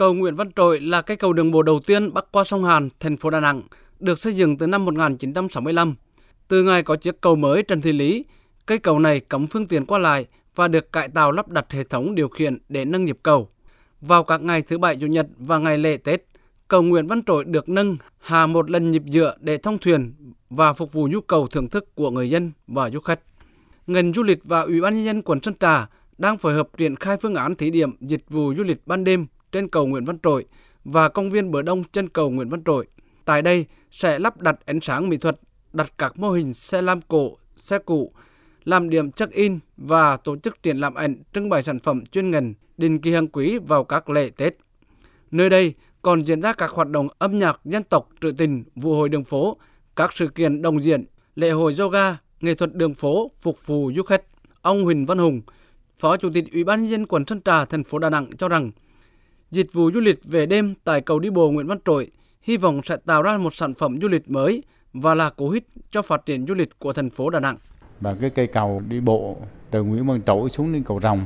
Cầu Nguyễn Văn Trỗi là cây cầu đường bộ đầu tiên bắc qua sông Hàn, thành phố Đà Nẵng, được xây dựng từ năm 1965. Từ ngày có chiếc cầu mới Trần Thị Lý, cây cầu này cấm phương tiện qua lại và được cải tạo lắp đặt hệ thống điều khiển để nâng nhịp cầu. Vào các ngày thứ Bảy, Chủ nhật và ngày lễ Tết, cầu Nguyễn Văn Trỗi được nâng hà một lần nhịp dựa để thông thuyền và phục vụ nhu cầu thưởng thức của người dân và du khách. Ngành du lịch và Ủy ban nhân dân quận Sơn Trà đang phối hợp triển khai phương án thí điểm dịch vụ du lịch ban đêm trên cầu Nguyễn Văn Trỗi và công viên bờ đông trên cầu Nguyễn Văn Trỗi. Tại đây sẽ lắp đặt ánh sáng mỹ thuật, đặt các mô hình xe lam cổ, xe cũ, làm điểm check-in và tổ chức triển lãm ảnh trưng bày sản phẩm chuyên ngành định kỳ hàng quý vào các lễ Tết. Nơi đây còn diễn ra các hoạt động âm nhạc dân tộc trữ tình, vụ hội đường phố, các sự kiện đồng diễn, lễ hội yoga, nghệ thuật đường phố phục vụ du khách. Ông Huỳnh Văn Hùng, Phó Chủ tịch Ủy ban nhân dân quận Sơn Trà, thành phố Đà Nẵng cho rằng dịch vụ du lịch về đêm tại cầu đi bộ Nguyễn Văn Trỗi hy vọng sẽ tạo ra một sản phẩm du lịch mới và là cú hích cho phát triển du lịch của thành phố Đà Nẵng. Và cái cây cầu đi bộ từ Nguyễn Văn Trỗi xuống đến cầu Rồng,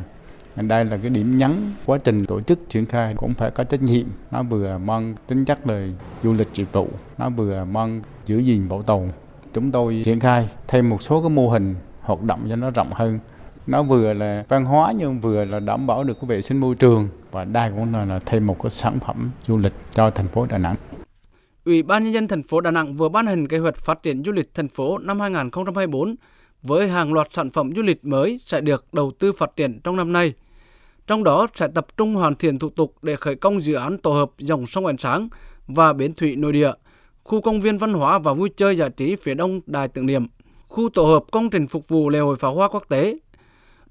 đây là cái điểm nhấn quá trình tổ chức triển khai cũng phải có trách nhiệm. Nó vừa mang tính chất là du lịch dịch vụ, nó vừa mang giữ gìn bảo tồn. Chúng tôi triển khai thêm một số cái mô hình hoạt động cho nó rộng hơn nó vừa là văn hóa nhưng vừa là đảm bảo được cái vệ sinh môi trường và đây cũng là, là thêm một cái sản phẩm du lịch cho thành phố Đà Nẵng. Ủy ban nhân dân thành phố Đà Nẵng vừa ban hành kế hoạch phát triển du lịch thành phố năm 2024 với hàng loạt sản phẩm du lịch mới sẽ được đầu tư phát triển trong năm nay. Trong đó sẽ tập trung hoàn thiện thủ tục để khởi công dự án tổ hợp dòng sông ánh sáng và bến thủy nội địa, khu công viên văn hóa và vui chơi giải trí phía đông đài tưởng niệm, khu tổ hợp công trình phục vụ lễ hội pháo hoa quốc tế.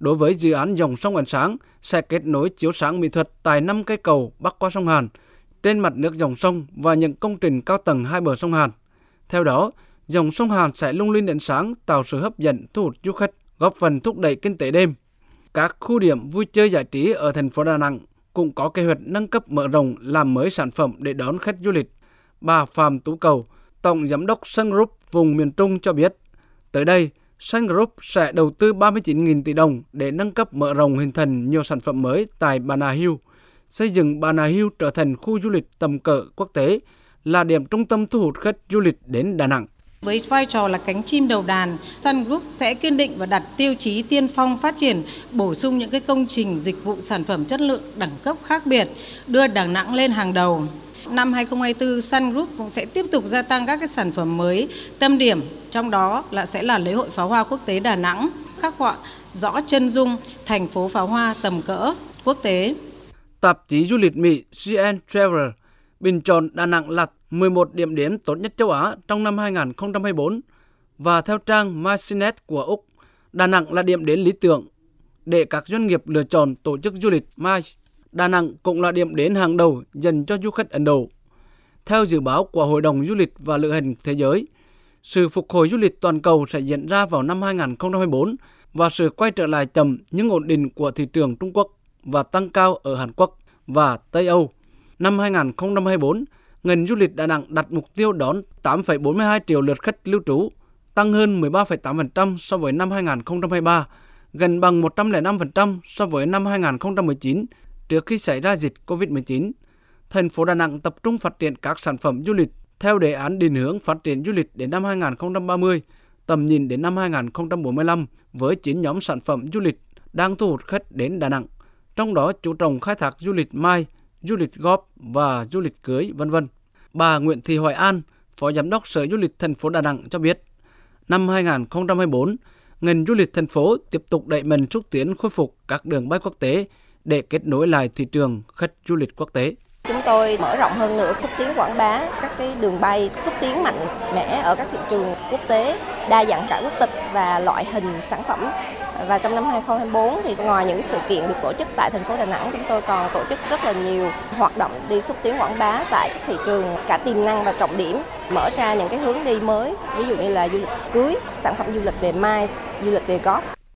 Đối với dự án dòng sông ánh sáng sẽ kết nối chiếu sáng mỹ thuật tại năm cây cầu bắc qua sông Hàn trên mặt nước dòng sông và những công trình cao tầng hai bờ sông Hàn. Theo đó, dòng sông Hàn sẽ lung linh ánh sáng tạo sự hấp dẫn thu hút du khách, góp phần thúc đẩy kinh tế đêm. Các khu điểm vui chơi giải trí ở thành phố Đà Nẵng cũng có kế hoạch nâng cấp mở rộng làm mới sản phẩm để đón khách du lịch. Bà Phạm Tú Cầu, Tổng Giám đốc Sun Group vùng miền Trung cho biết, tới đây, Sun Group sẽ đầu tư 39.000 tỷ đồng để nâng cấp mở rộng hình thành nhiều sản phẩm mới tại Bà Hill, xây dựng Bà Hill trở thành khu du lịch tầm cỡ quốc tế, là điểm trung tâm thu hút khách du lịch đến Đà Nẵng. Với vai trò là cánh chim đầu đàn, Sun Group sẽ kiên định và đặt tiêu chí tiên phong phát triển, bổ sung những cái công trình dịch vụ sản phẩm chất lượng đẳng cấp khác biệt, đưa Đà Nẵng lên hàng đầu. Năm 2024, Sun Group cũng sẽ tiếp tục gia tăng các cái sản phẩm mới tâm điểm, trong đó là sẽ là lễ hội pháo hoa quốc tế Đà Nẵng, khắc họa rõ chân dung thành phố pháo hoa tầm cỡ quốc tế. Tạp chí du lịch Mỹ CN Travel bình chọn Đà Nẵng là 11 điểm đến tốt nhất châu Á trong năm 2024 và theo trang MyCinet của Úc, Đà Nẵng là điểm đến lý tưởng để các doanh nghiệp lựa chọn tổ chức du lịch MICE. Đà Nẵng cũng là điểm đến hàng đầu dành cho du khách Ấn Độ. Theo dự báo của Hội đồng Du lịch và Lữ hành Thế giới, sự phục hồi du lịch toàn cầu sẽ diễn ra vào năm 2024 và sự quay trở lại chậm nhưng ổn định của thị trường Trung Quốc và tăng cao ở Hàn Quốc và Tây Âu. Năm 2024, ngành du lịch Đà Nẵng đặt mục tiêu đón 8,42 triệu lượt khách lưu trú, tăng hơn 13,8% so với năm 2023, gần bằng 105% so với năm 2019 trước khi xảy ra dịch COVID-19. Thành phố Đà Nẵng tập trung phát triển các sản phẩm du lịch theo đề án định hướng phát triển du lịch đến năm 2030, tầm nhìn đến năm 2045 với 9 nhóm sản phẩm du lịch đang thu hút khách đến Đà Nẵng. Trong đó chú trọng khai thác du lịch mai, du lịch góp và du lịch cưới, vân vân. Bà Nguyễn Thị Hoài An, Phó Giám đốc Sở Du lịch thành phố Đà Nẵng cho biết, năm 2024, ngành du lịch thành phố tiếp tục đẩy mạnh xúc tiến khôi phục các đường bay quốc tế để kết nối lại thị trường khách du lịch quốc tế. Chúng tôi mở rộng hơn nữa xúc tiến quảng bá các cái đường bay xúc tiến mạnh mẽ ở các thị trường quốc tế, đa dạng cả quốc tịch và loại hình sản phẩm và trong năm 2024 thì ngoài những cái sự kiện được tổ chức tại thành phố Đà Nẵng, chúng tôi còn tổ chức rất là nhiều hoạt động đi xúc tiến quảng bá tại các thị trường cả tiềm năng và trọng điểm, mở ra những cái hướng đi mới, ví dụ như là du lịch cưới, sản phẩm du lịch về mai, du lịch về golf.